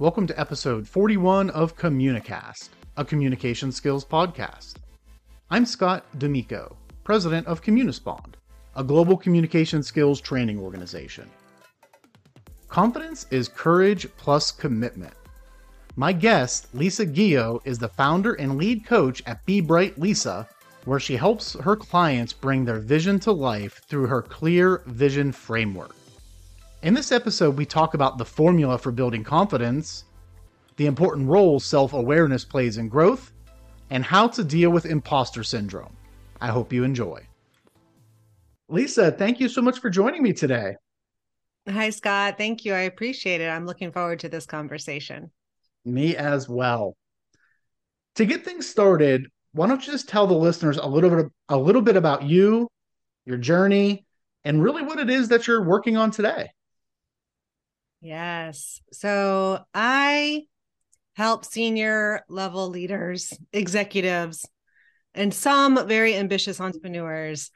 Welcome to episode 41 of Communicast, a communication skills podcast. I'm Scott D'Amico, president of Communispond, a global communication skills training organization. Confidence is courage plus commitment. My guest, Lisa Guillot, is the founder and lead coach at Be Bright Lisa, where she helps her clients bring their vision to life through her clear vision framework. In this episode, we talk about the formula for building confidence, the important role self awareness plays in growth, and how to deal with imposter syndrome. I hope you enjoy. Lisa, thank you so much for joining me today. Hi, Scott. Thank you. I appreciate it. I'm looking forward to this conversation. Me as well. To get things started, why don't you just tell the listeners a little bit a little bit about you, your journey, and really what it is that you're working on today? Yes. So I help senior level leaders, executives, and some very ambitious entrepreneurs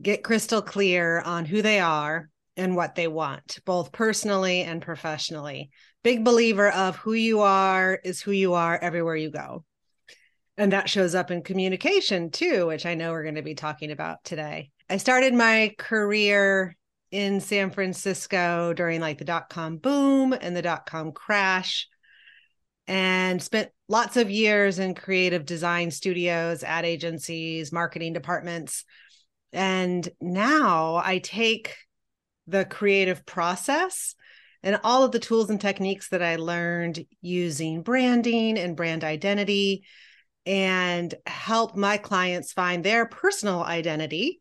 get crystal clear on who they are and what they want, both personally and professionally. Big believer of who you are is who you are everywhere you go. And that shows up in communication too, which I know we're going to be talking about today. I started my career in San Francisco during like the dot com boom and the dot com crash and spent lots of years in creative design studios, ad agencies, marketing departments. And now I take the creative process and all of the tools and techniques that I learned using branding and brand identity and help my clients find their personal identity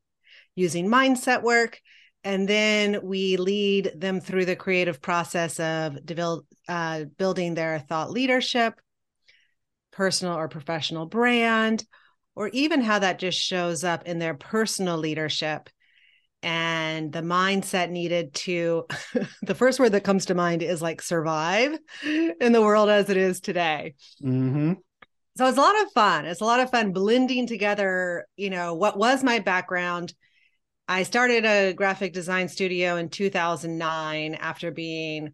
using mindset work and then we lead them through the creative process of develop, uh, building their thought leadership personal or professional brand or even how that just shows up in their personal leadership and the mindset needed to the first word that comes to mind is like survive in the world as it is today mm-hmm. so it's a lot of fun it's a lot of fun blending together you know what was my background I started a graphic design studio in 2009 after being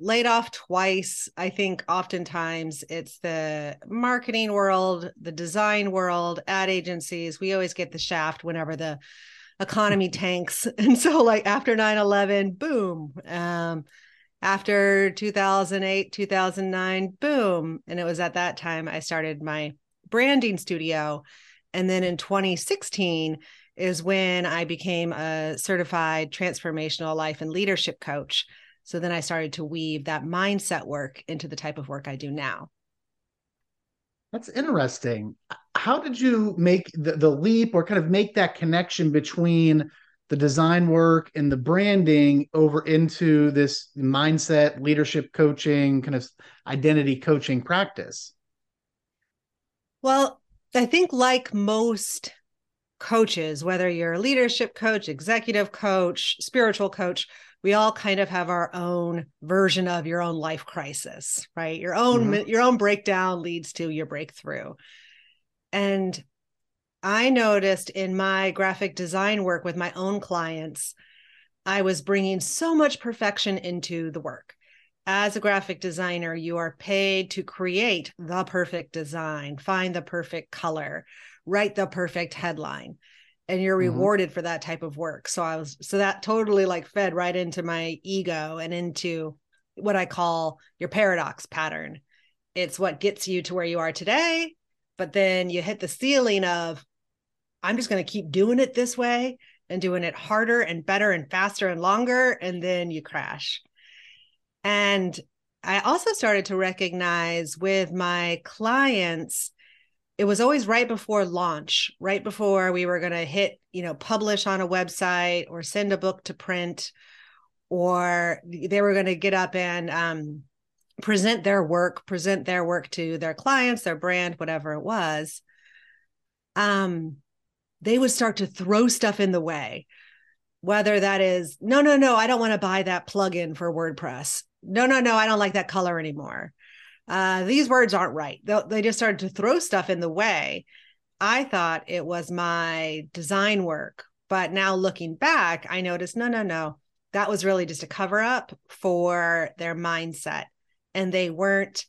laid off twice. I think oftentimes it's the marketing world, the design world, ad agencies. We always get the shaft whenever the economy tanks. And so, like after 9 11, boom. Um, after 2008, 2009, boom. And it was at that time I started my branding studio. And then in 2016, is when I became a certified transformational life and leadership coach. So then I started to weave that mindset work into the type of work I do now. That's interesting. How did you make the, the leap or kind of make that connection between the design work and the branding over into this mindset, leadership coaching, kind of identity coaching practice? Well, I think, like most coaches, whether you're a leadership coach, executive coach, spiritual coach, we all kind of have our own version of your own life crisis, right? Your own mm-hmm. your own breakdown leads to your breakthrough. And I noticed in my graphic design work with my own clients, I was bringing so much perfection into the work. As a graphic designer, you are paid to create the perfect design, find the perfect color, write the perfect headline and you're mm-hmm. rewarded for that type of work. So i was so that totally like fed right into my ego and into what i call your paradox pattern. It's what gets you to where you are today but then you hit the ceiling of i'm just going to keep doing it this way and doing it harder and better and faster and longer and then you crash. And i also started to recognize with my clients it was always right before launch, right before we were going to hit, you know, publish on a website or send a book to print, or they were going to get up and um, present their work, present their work to their clients, their brand, whatever it was. Um, they would start to throw stuff in the way, whether that is, no, no, no, I don't want to buy that plugin for WordPress. No, no, no, I don't like that color anymore uh, these words aren't right. They, they just started to throw stuff in the way. I thought it was my design work. But now looking back, I noticed no, no, no. That was really just a cover up for their mindset. and they weren't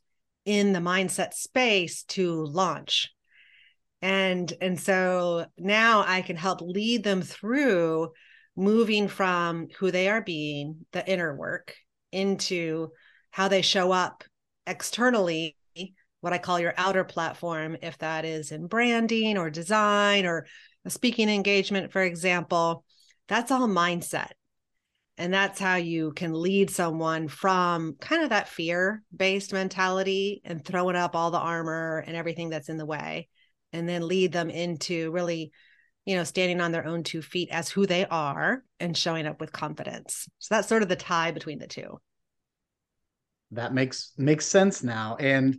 in the mindset space to launch and and so now i can help lead them through moving from who they are being the inner work into how they show up externally what i call your outer platform if that is in branding or design or a speaking engagement for example that's all mindset. And that's how you can lead someone from kind of that fear based mentality and throwing up all the armor and everything that's in the way and then lead them into really you know standing on their own two feet as who they are and showing up with confidence. So that's sort of the tie between the two that makes makes sense now and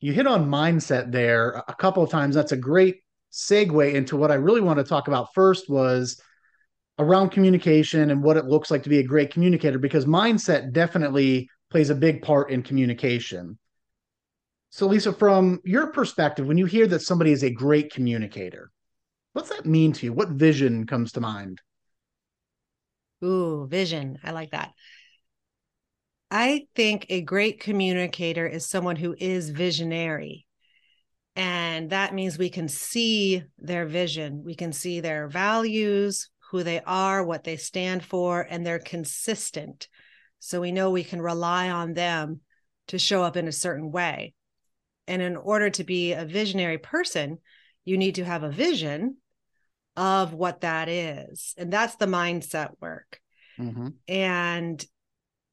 you hit on mindset there a couple of times that's a great segue into what i really want to talk about first was around communication and what it looks like to be a great communicator because mindset definitely plays a big part in communication so, Lisa, from your perspective, when you hear that somebody is a great communicator, what's that mean to you? What vision comes to mind? Ooh, vision. I like that. I think a great communicator is someone who is visionary. And that means we can see their vision, we can see their values, who they are, what they stand for, and they're consistent. So we know we can rely on them to show up in a certain way. And in order to be a visionary person, you need to have a vision of what that is. And that's the mindset work. Mm-hmm. And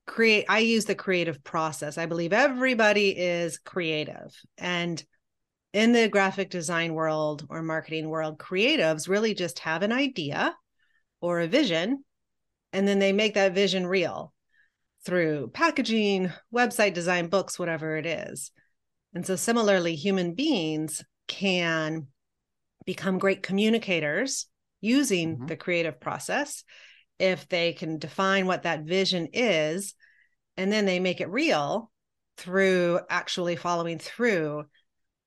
create, I use the creative process. I believe everybody is creative. And in the graphic design world or marketing world, creatives really just have an idea or a vision, and then they make that vision real through packaging, website design, books, whatever it is. And so, similarly, human beings can become great communicators using mm-hmm. the creative process if they can define what that vision is and then they make it real through actually following through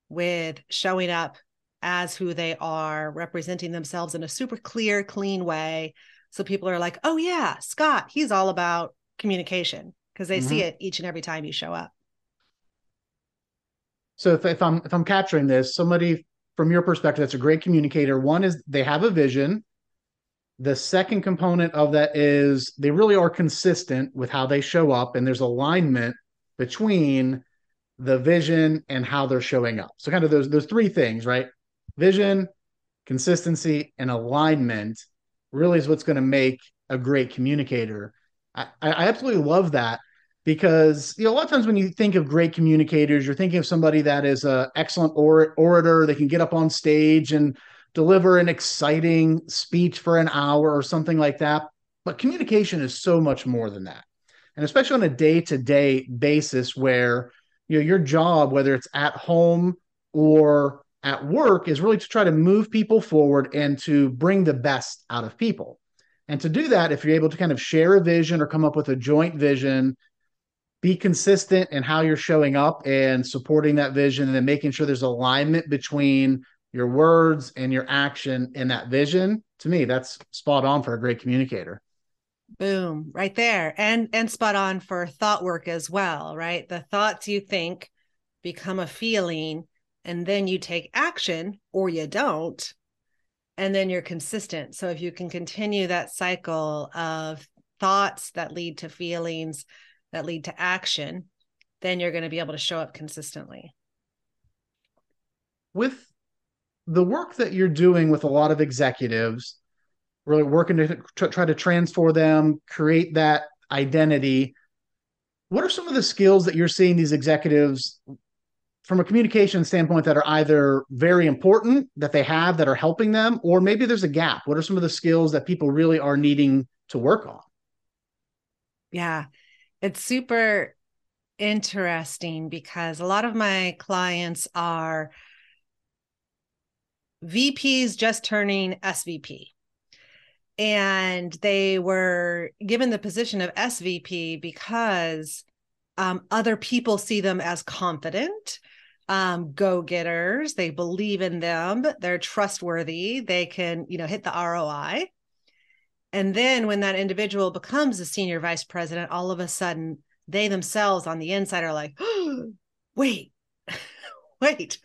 with showing up as who they are, representing themselves in a super clear, clean way. So people are like, oh, yeah, Scott, he's all about communication because they mm-hmm. see it each and every time you show up. So if, if I'm if I'm capturing this, somebody from your perspective that's a great communicator. One is they have a vision. The second component of that is they really are consistent with how they show up, and there's alignment between the vision and how they're showing up. So kind of those those three things, right? Vision, consistency, and alignment really is what's going to make a great communicator. I, I absolutely love that because you know a lot of times when you think of great communicators you're thinking of somebody that is an excellent or- orator they can get up on stage and deliver an exciting speech for an hour or something like that. But communication is so much more than that. And especially on a day-to-day basis where you know your job whether it's at home or at work is really to try to move people forward and to bring the best out of people. And to do that if you're able to kind of share a vision or come up with a joint vision be consistent in how you're showing up and supporting that vision and then making sure there's alignment between your words and your action and that vision to me that's spot on for a great communicator. Boom right there. And and spot on for thought work as well right? The thoughts you think become a feeling and then you take action or you don't and then you're consistent. So if you can continue that cycle of thoughts that lead to feelings that lead to action, then you're going to be able to show up consistently. With the work that you're doing with a lot of executives, really working to try to transform them, create that identity. What are some of the skills that you're seeing these executives from a communication standpoint that are either very important that they have that are helping them, or maybe there's a gap? What are some of the skills that people really are needing to work on? Yeah it's super interesting because a lot of my clients are VPs just turning SVP. And they were given the position of SVP because um, other people see them as confident, um, go getters. They believe in them. They're trustworthy. They can, you know, hit the ROI. And then when that individual becomes a senior vice president, all of a sudden they themselves on the inside are like, oh, wait, wait.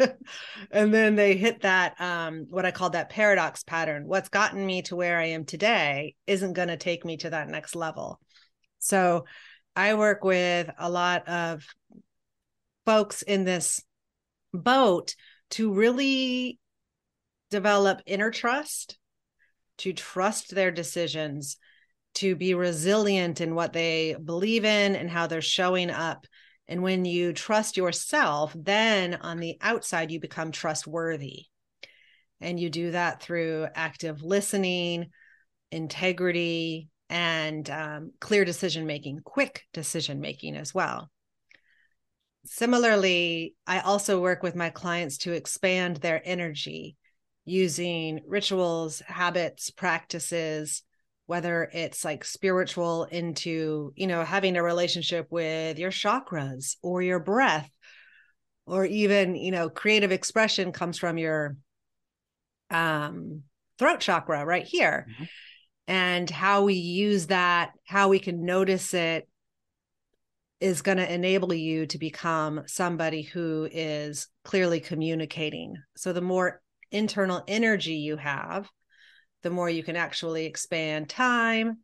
and then they hit that, um, what I call that paradox pattern. What's gotten me to where I am today isn't going to take me to that next level. So I work with a lot of folks in this boat to really develop inner trust, to trust their decisions, to be resilient in what they believe in and how they're showing up. And when you trust yourself, then on the outside, you become trustworthy. And you do that through active listening, integrity, and um, clear decision making, quick decision making as well. Similarly, I also work with my clients to expand their energy using rituals, habits, practices, whether it's like spiritual into, you know, having a relationship with your chakras or your breath, or even, you know, creative expression comes from your um, throat chakra right here. Mm-hmm. And how we use that, how we can notice it, is going to enable you to become somebody who is clearly communicating. So the more internal energy you have, the more you can actually expand time.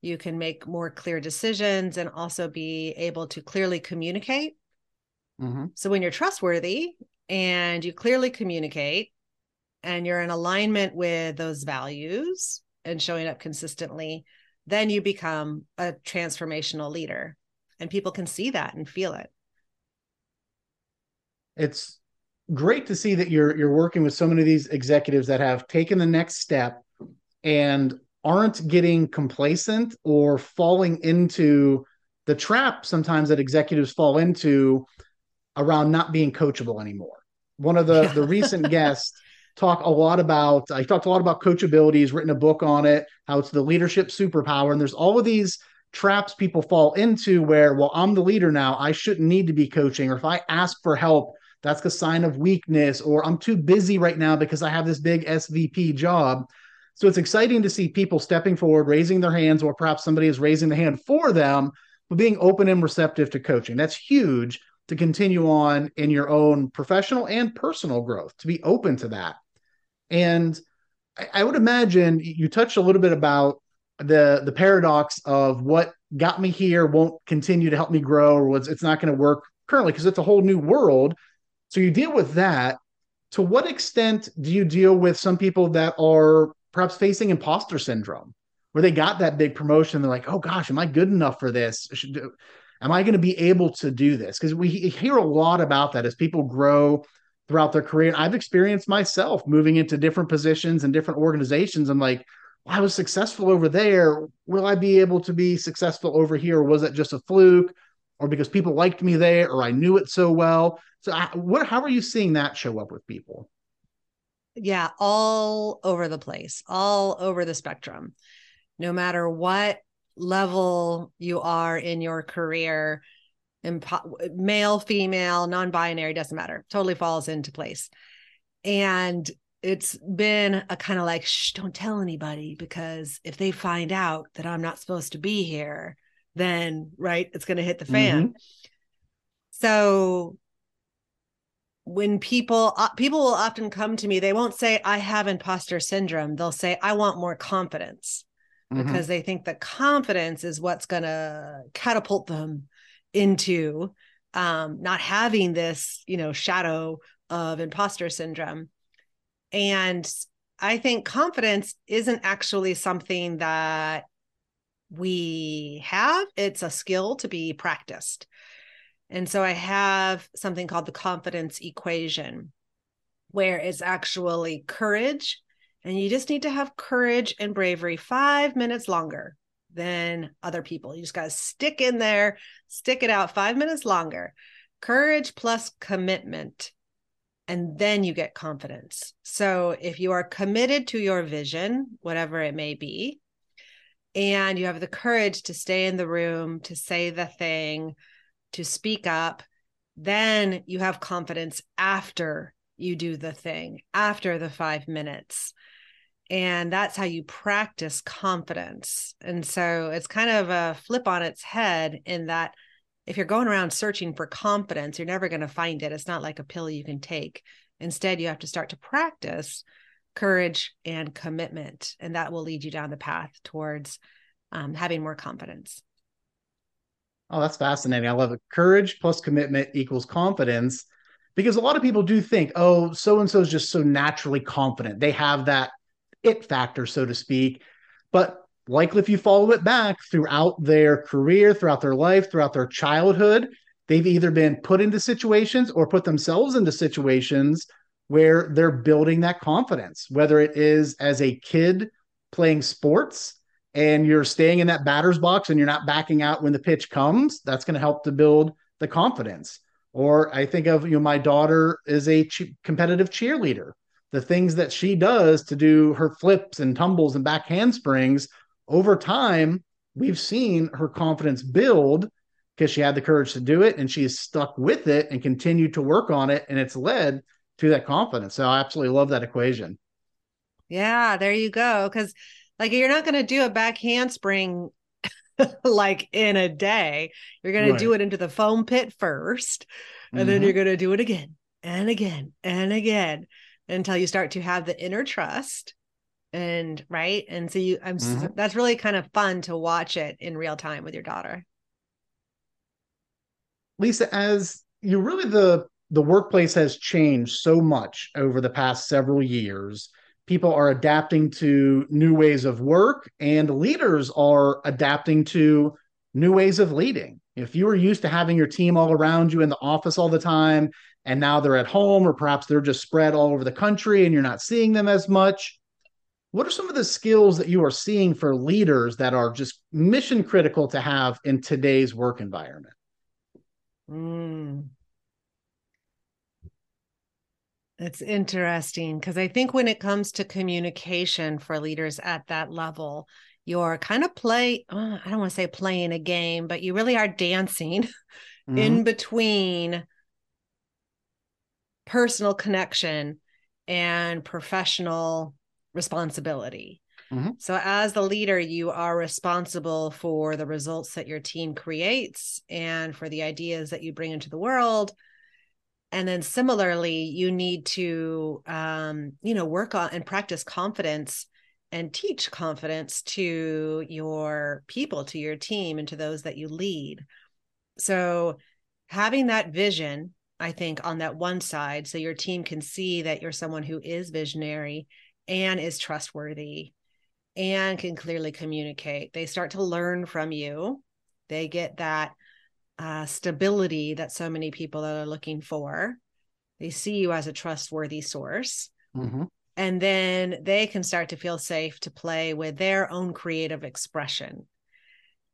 You can make more clear decisions and also be able to clearly communicate. Mm-hmm. So when you're trustworthy and you clearly communicate and you're in alignment with those values and showing up consistently, then you become a transformational leader and people can see that and feel it it's great to see that you're you're working with so many of these executives that have taken the next step and aren't getting complacent or falling into the trap sometimes that executives fall into around not being coachable anymore. One of the yeah. the recent guests talk a lot about I talked a lot about coachability, he's written a book on it, how it's the leadership superpower and there's all of these traps people fall into where, well, I'm the leader now. I shouldn't need to be coaching. Or if I ask for help, that's a sign of weakness. Or I'm too busy right now because I have this big SVP job. So it's exciting to see people stepping forward, raising their hands, or perhaps somebody is raising the hand for them, but being open and receptive to coaching. That's huge to continue on in your own professional and personal growth, to be open to that. And I would imagine you touched a little bit about the the paradox of what got me here won't continue to help me grow or it's not going to work currently because it's a whole new world so you deal with that to what extent do you deal with some people that are perhaps facing imposter syndrome where they got that big promotion they're like oh gosh am i good enough for this am i going to be able to do this because we hear a lot about that as people grow throughout their career and i've experienced myself moving into different positions and different organizations i'm like I was successful over there. Will I be able to be successful over here? Or was it just a fluke? Or because people liked me there, or I knew it so well. So, I, what? How are you seeing that show up with people? Yeah, all over the place, all over the spectrum. No matter what level you are in your career, impo- male, female, non-binary doesn't matter. Totally falls into place. And it's been a kind of like shh don't tell anybody because if they find out that i'm not supposed to be here then right it's going to hit the fan mm-hmm. so when people uh, people will often come to me they won't say i have imposter syndrome they'll say i want more confidence mm-hmm. because they think that confidence is what's going to catapult them into um, not having this you know shadow of imposter syndrome and I think confidence isn't actually something that we have, it's a skill to be practiced. And so I have something called the confidence equation, where it's actually courage. And you just need to have courage and bravery five minutes longer than other people. You just got to stick in there, stick it out five minutes longer. Courage plus commitment and then you get confidence. So if you are committed to your vision, whatever it may be, and you have the courage to stay in the room, to say the thing, to speak up, then you have confidence after you do the thing, after the five minutes. And that's how you practice confidence. And so it's kind of a flip on its head in that if you're going around searching for confidence, you're never going to find it. It's not like a pill you can take. Instead, you have to start to practice courage and commitment, and that will lead you down the path towards um, having more confidence. Oh, that's fascinating. I love it. Courage plus commitment equals confidence because a lot of people do think, oh, so and so is just so naturally confident. They have that it factor, so to speak. But likely, if you follow it back throughout their career, throughout their life, throughout their childhood, they've either been put into situations or put themselves into situations where they're building that confidence, whether it is as a kid playing sports and you're staying in that batter's box and you're not backing out when the pitch comes, that's going to help to build the confidence. Or I think of you know my daughter is a competitive cheerleader. The things that she does to do her flips and tumbles and back handsprings over time, we've seen her confidence build because she had the courage to do it and she's stuck with it and continued to work on it and it's led to that confidence. So I absolutely love that equation. Yeah, there you go. Because like you're not going to do a back handspring like in a day. You're going right. to do it into the foam pit first, and mm-hmm. then you're going to do it again and again and again until you start to have the inner trust. And right. And so you, I'm, mm-hmm. that's really kind of fun to watch it in real time with your daughter. Lisa, as you really the the workplace has changed so much over the past several years people are adapting to new ways of work and leaders are adapting to new ways of leading. If you were used to having your team all around you in the office all the time, and now they're at home, or perhaps they're just spread all over the country and you're not seeing them as much, what are some of the skills that you are seeing for leaders that are just mission critical to have in today's work environment? Mm. It's interesting because I think when it comes to communication for leaders at that level, you're kind of play, uh, I don't want to say playing a game, but you really are dancing mm-hmm. in between personal connection and professional responsibility. Mm-hmm. So, as the leader, you are responsible for the results that your team creates and for the ideas that you bring into the world and then similarly you need to um, you know work on and practice confidence and teach confidence to your people to your team and to those that you lead. So having that vision i think on that one side so your team can see that you're someone who is visionary and is trustworthy and can clearly communicate. They start to learn from you. They get that uh, stability that so many people are looking for. They see you as a trustworthy source. Mm-hmm. And then they can start to feel safe to play with their own creative expression.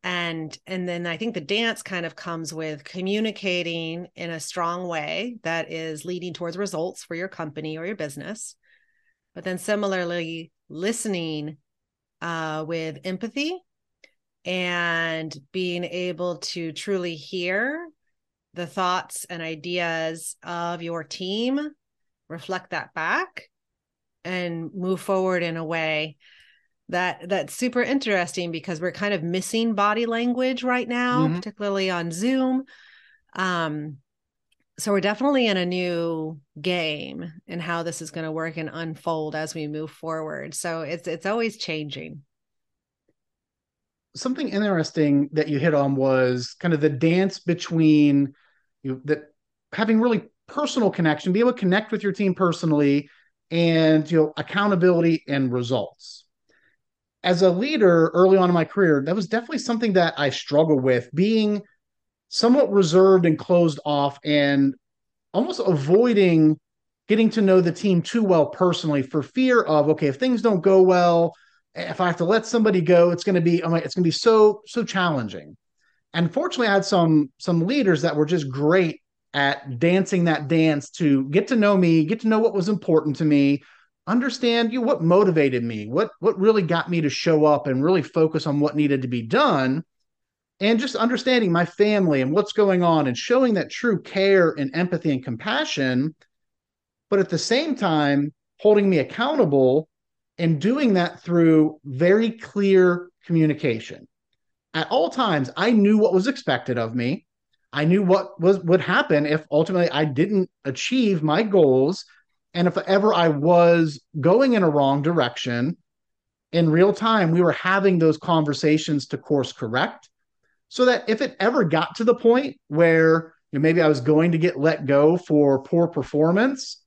And and then I think the dance kind of comes with communicating in a strong way that is leading towards results for your company or your business. But then similarly, listening uh, with empathy and being able to truly hear the thoughts and ideas of your team, reflect that back, and move forward in a way that that's super interesting because we're kind of missing body language right now, mm-hmm. particularly on Zoom. Um, so we're definitely in a new game and how this is going to work and unfold as we move forward. So it's it's always changing something interesting that you hit on was kind of the dance between you know, that having really personal connection, be able to connect with your team personally, and you know accountability and results. As a leader early on in my career, that was definitely something that I struggled with, being somewhat reserved and closed off, and almost avoiding getting to know the team too well personally for fear of okay, if things don't go well, if I have to let somebody go, it's going to be oh it's going to be so so challenging. And fortunately, I had some some leaders that were just great at dancing that dance to get to know me, get to know what was important to me, understand you know, what motivated me, what what really got me to show up and really focus on what needed to be done, and just understanding my family and what's going on and showing that true care and empathy and compassion, but at the same time holding me accountable and doing that through very clear communication. At all times, I knew what was expected of me. I knew what was would happen if ultimately I didn't achieve my goals and if ever I was going in a wrong direction in real time we were having those conversations to course correct so that if it ever got to the point where you know, maybe I was going to get let go for poor performance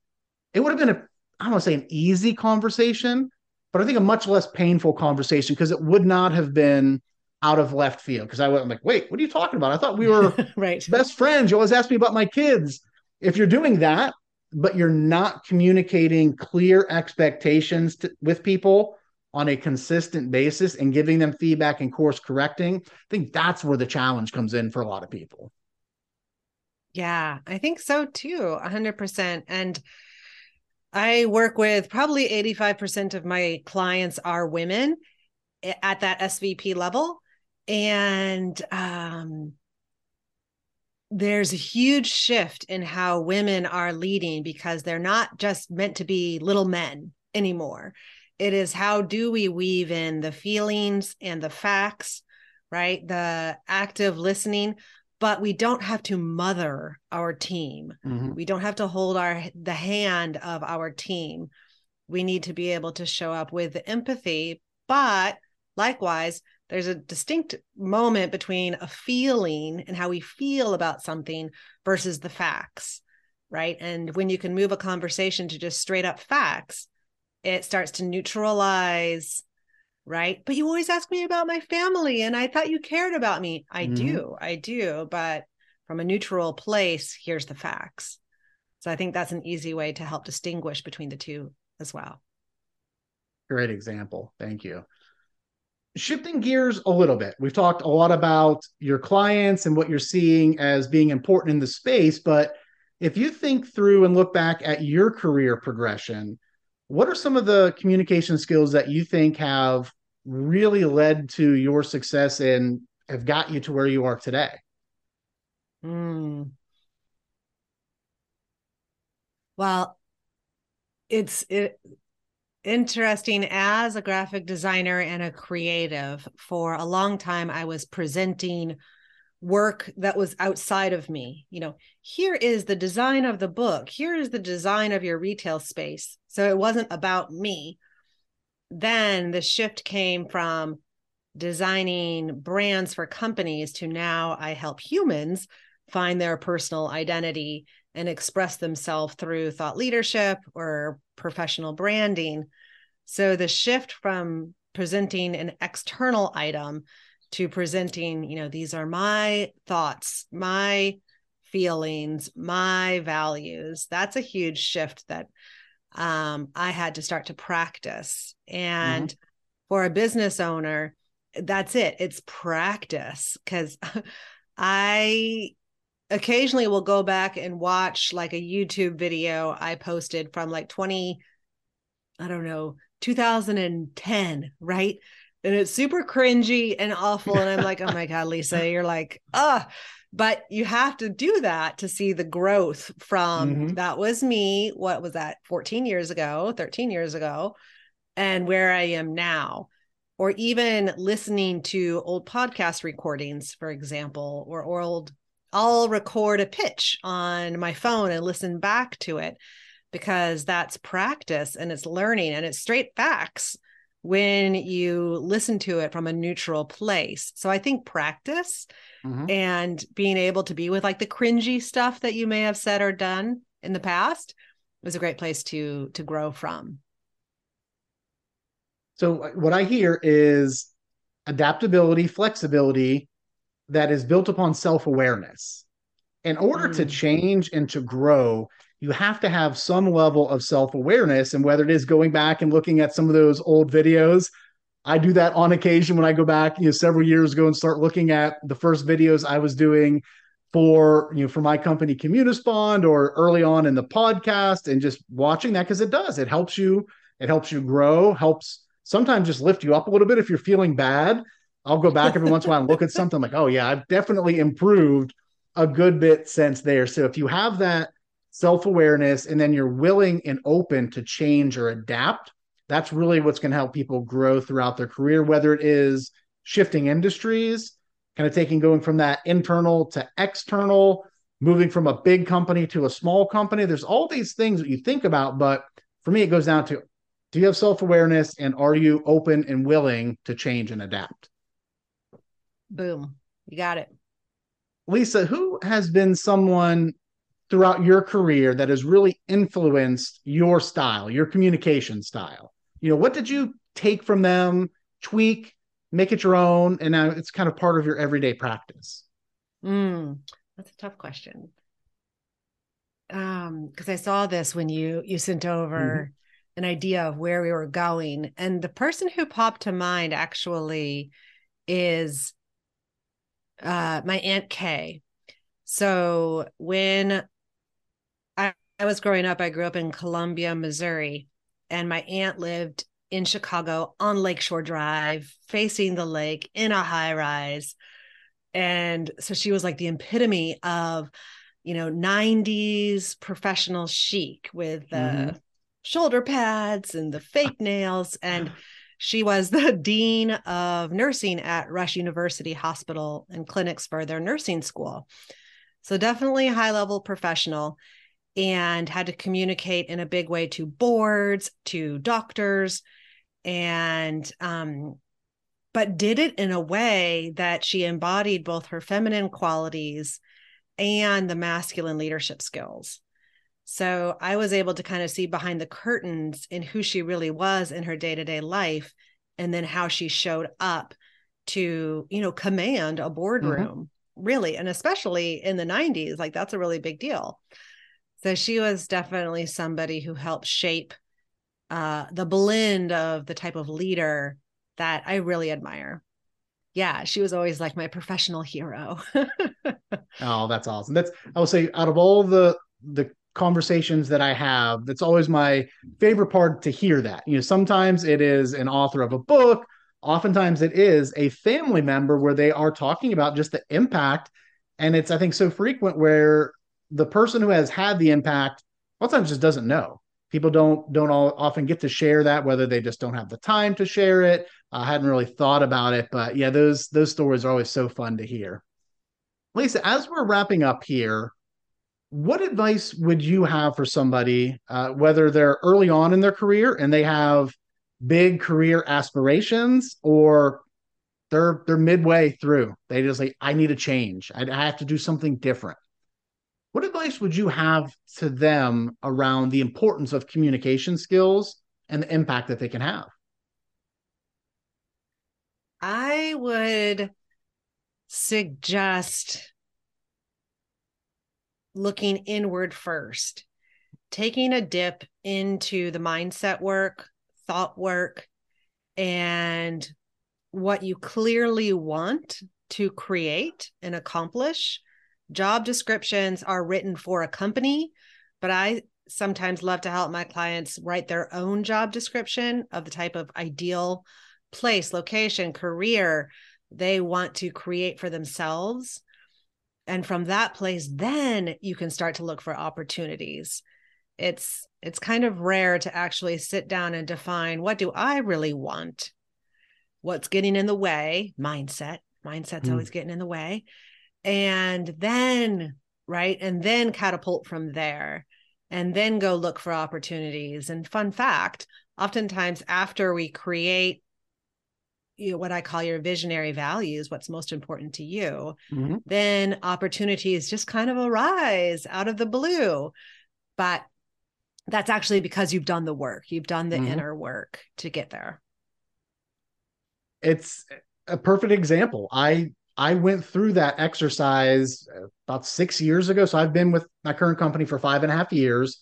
it would have been a I don't want to say an easy conversation but I think a much less painful conversation because it would not have been out of left field because I went I'm like, wait, what are you talking about? I thought we were right. best friends. You always ask me about my kids. If you're doing that, but you're not communicating clear expectations to, with people on a consistent basis and giving them feedback and course correcting, I think that's where the challenge comes in for a lot of people. Yeah, I think so too, 100%. And I work with probably 85% of my clients are women at that SVP level. And um, there's a huge shift in how women are leading because they're not just meant to be little men anymore. It is how do we weave in the feelings and the facts right? The active listening but we don't have to mother our team. Mm-hmm. we don't have to hold our the hand of our team. We need to be able to show up with empathy but likewise there's a distinct moment between a feeling and how we feel about something versus the facts right? And when you can move a conversation to just straight up facts it starts to neutralize right but you always ask me about my family and i thought you cared about me i mm-hmm. do i do but from a neutral place here's the facts so i think that's an easy way to help distinguish between the two as well great example thank you shifting gears a little bit, we've talked a lot about your clients and what you're seeing as being important in the space. But if you think through and look back at your career progression, what are some of the communication skills that you think have really led to your success and have got you to where you are today? Mm. Well, it's it interesting as a graphic designer and a creative for a long time i was presenting work that was outside of me you know here is the design of the book here is the design of your retail space so it wasn't about me then the shift came from designing brands for companies to now i help humans find their personal identity and express themselves through thought leadership or professional branding. So the shift from presenting an external item to presenting, you know, these are my thoughts, my feelings, my values. That's a huge shift that um, I had to start to practice. And mm-hmm. for a business owner, that's it. It's practice because I occasionally will go back and watch like a YouTube video I posted from like 20, I don't know, 2010, right? And it's super cringy and awful. And I'm like, oh my God, Lisa, you're like, ah, but you have to do that to see the growth from mm-hmm. that was me. What was that? 14 years ago, 13 years ago, and where I am now. Or even listening to old podcast recordings, for example, or old I'll record a pitch on my phone and listen back to it because that's practice and it's learning and it's straight facts when you listen to it from a neutral place. So I think practice mm-hmm. and being able to be with like the cringy stuff that you may have said or done in the past is a great place to to grow from. So what I hear is adaptability, flexibility, that is built upon self awareness. In order mm. to change and to grow, you have to have some level of self awareness. And whether it is going back and looking at some of those old videos, I do that on occasion when I go back, you know, several years ago and start looking at the first videos I was doing for you know for my company Communispond or early on in the podcast and just watching that because it does it helps you it helps you grow helps sometimes just lift you up a little bit if you're feeling bad I'll go back every once in a while and look at something like, oh yeah, I've definitely improved a good bit since there. So if you have that self-awareness and then you're willing and open to change or adapt, that's really what's going to help people grow throughout their career, whether it is shifting industries, kind of taking going from that internal to external, moving from a big company to a small company. There's all these things that you think about, but for me, it goes down to do you have self awareness and are you open and willing to change and adapt? Boom. You got it. Lisa, who has been someone throughout your career that has really influenced your style, your communication style? You know, what did you take from them, tweak, make it your own, and now it's kind of part of your everyday practice? Mm, that's a tough question. Um, because I saw this when you you sent over mm-hmm. an idea of where we were going, and the person who popped to mind actually is uh my aunt Kay. So when I, was growing up, I grew up in Columbia, Missouri, and my aunt lived in Chicago on Lakeshore Drive, facing the lake in a high rise. And so she was like the epitome of, you know, 90s professional chic with the mm-hmm. shoulder pads and the fake nails. And she was the dean of nursing at Rush University Hospital and clinics for their nursing school. So definitely high level professional and had to communicate in a big way to boards, to doctors, and um, but did it in a way that she embodied both her feminine qualities and the masculine leadership skills. So I was able to kind of see behind the curtains in who she really was in her day-to-day life and then how she showed up to, you know, command a mm-hmm. boardroom. Mm-hmm. Really, and especially in the 90s, like that's a really big deal. So she was definitely somebody who helped shape uh, the blend of the type of leader that I really admire. Yeah, she was always like my professional hero. oh, that's awesome. That's I will say out of all the the conversations that I have, that's always my favorite part to hear that. You know, sometimes it is an author of a book, oftentimes it is a family member where they are talking about just the impact and it's I think so frequent where the person who has had the impact a lot of times just doesn't know. People don't don't all often get to share that whether they just don't have the time to share it. I hadn't really thought about it but yeah those those stories are always so fun to hear. Lisa as we're wrapping up here what advice would you have for somebody uh, whether they're early on in their career and they have big career aspirations or they're they're midway through? They just like i need a change. I, I have to do something different what advice would you have to them around the importance of communication skills and the impact that they can have? I would suggest looking inward first, taking a dip into the mindset work, thought work, and what you clearly want to create and accomplish job descriptions are written for a company, but I sometimes love to help my clients write their own job description of the type of ideal place, location, career they want to create for themselves. And from that place, then you can start to look for opportunities. It's it's kind of rare to actually sit down and define what do I really want? What's getting in the way? Mindset. Mindset's mm. always getting in the way and then right and then catapult from there and then go look for opportunities and fun fact oftentimes after we create you know, what I call your visionary values, what's most important to you, mm-hmm. then opportunities just kind of arise out of the blue. But that's actually because you've done the work, you've done the mm-hmm. inner work to get there. It's a perfect example. I I went through that exercise about six years ago. So I've been with my current company for five and a half years.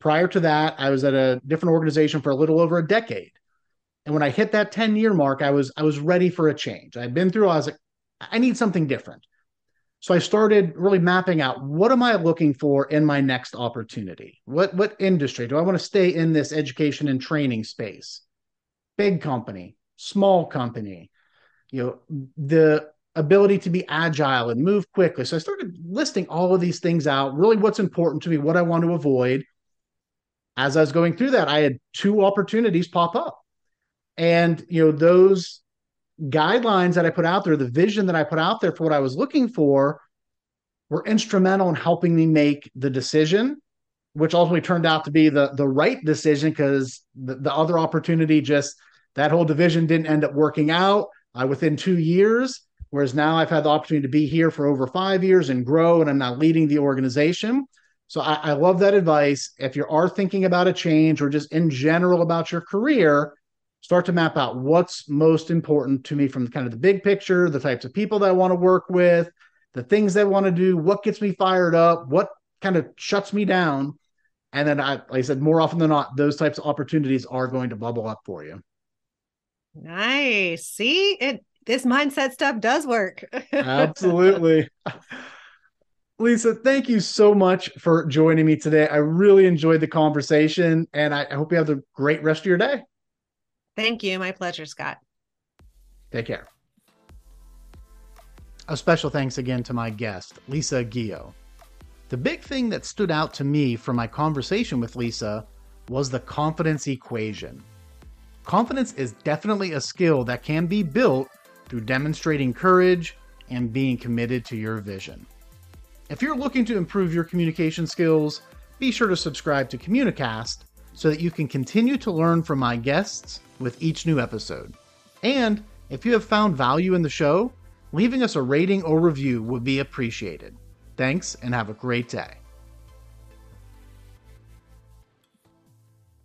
Prior to that, I was at a different organization for a little over a decade. And when I hit that 10 year mark, I was I was ready for a change. I'd been through, I was like, I need something different. So I started really mapping out what am I looking for in my next opportunity? What what industry? Do I want to stay in this education and training space? Big company, small company, you know, the ability to be agile and move quickly. So I started listing all of these things out, really what's important to me, what I want to avoid. As I was going through that, I had two opportunities pop up. And, you know, those guidelines that I put out there, the vision that I put out there for what I was looking for, were instrumental in helping me make the decision, which ultimately turned out to be the the right decision because the, the other opportunity just that whole division didn't end up working out uh, within two years. Whereas now I've had the opportunity to be here for over five years and grow, and I'm now leading the organization. So I, I love that advice. If you are thinking about a change or just in general about your career, start to map out what's most important to me from kind of the big picture, the types of people that I want to work with, the things that I want to do, what gets me fired up, what kind of shuts me down. And then I like I said, more often than not, those types of opportunities are going to bubble up for you. Nice. See, it this mindset stuff does work. Absolutely. Lisa, thank you so much for joining me today. I really enjoyed the conversation and I hope you have a great rest of your day. Thank you. My pleasure, Scott. Take care. A special thanks again to my guest, Lisa Guillot. The big thing that stood out to me from my conversation with Lisa was the confidence equation. Confidence is definitely a skill that can be built through demonstrating courage and being committed to your vision. If you're looking to improve your communication skills, be sure to subscribe to Communicast so that you can continue to learn from my guests with each new episode. And if you have found value in the show, leaving us a rating or review would be appreciated. Thanks and have a great day.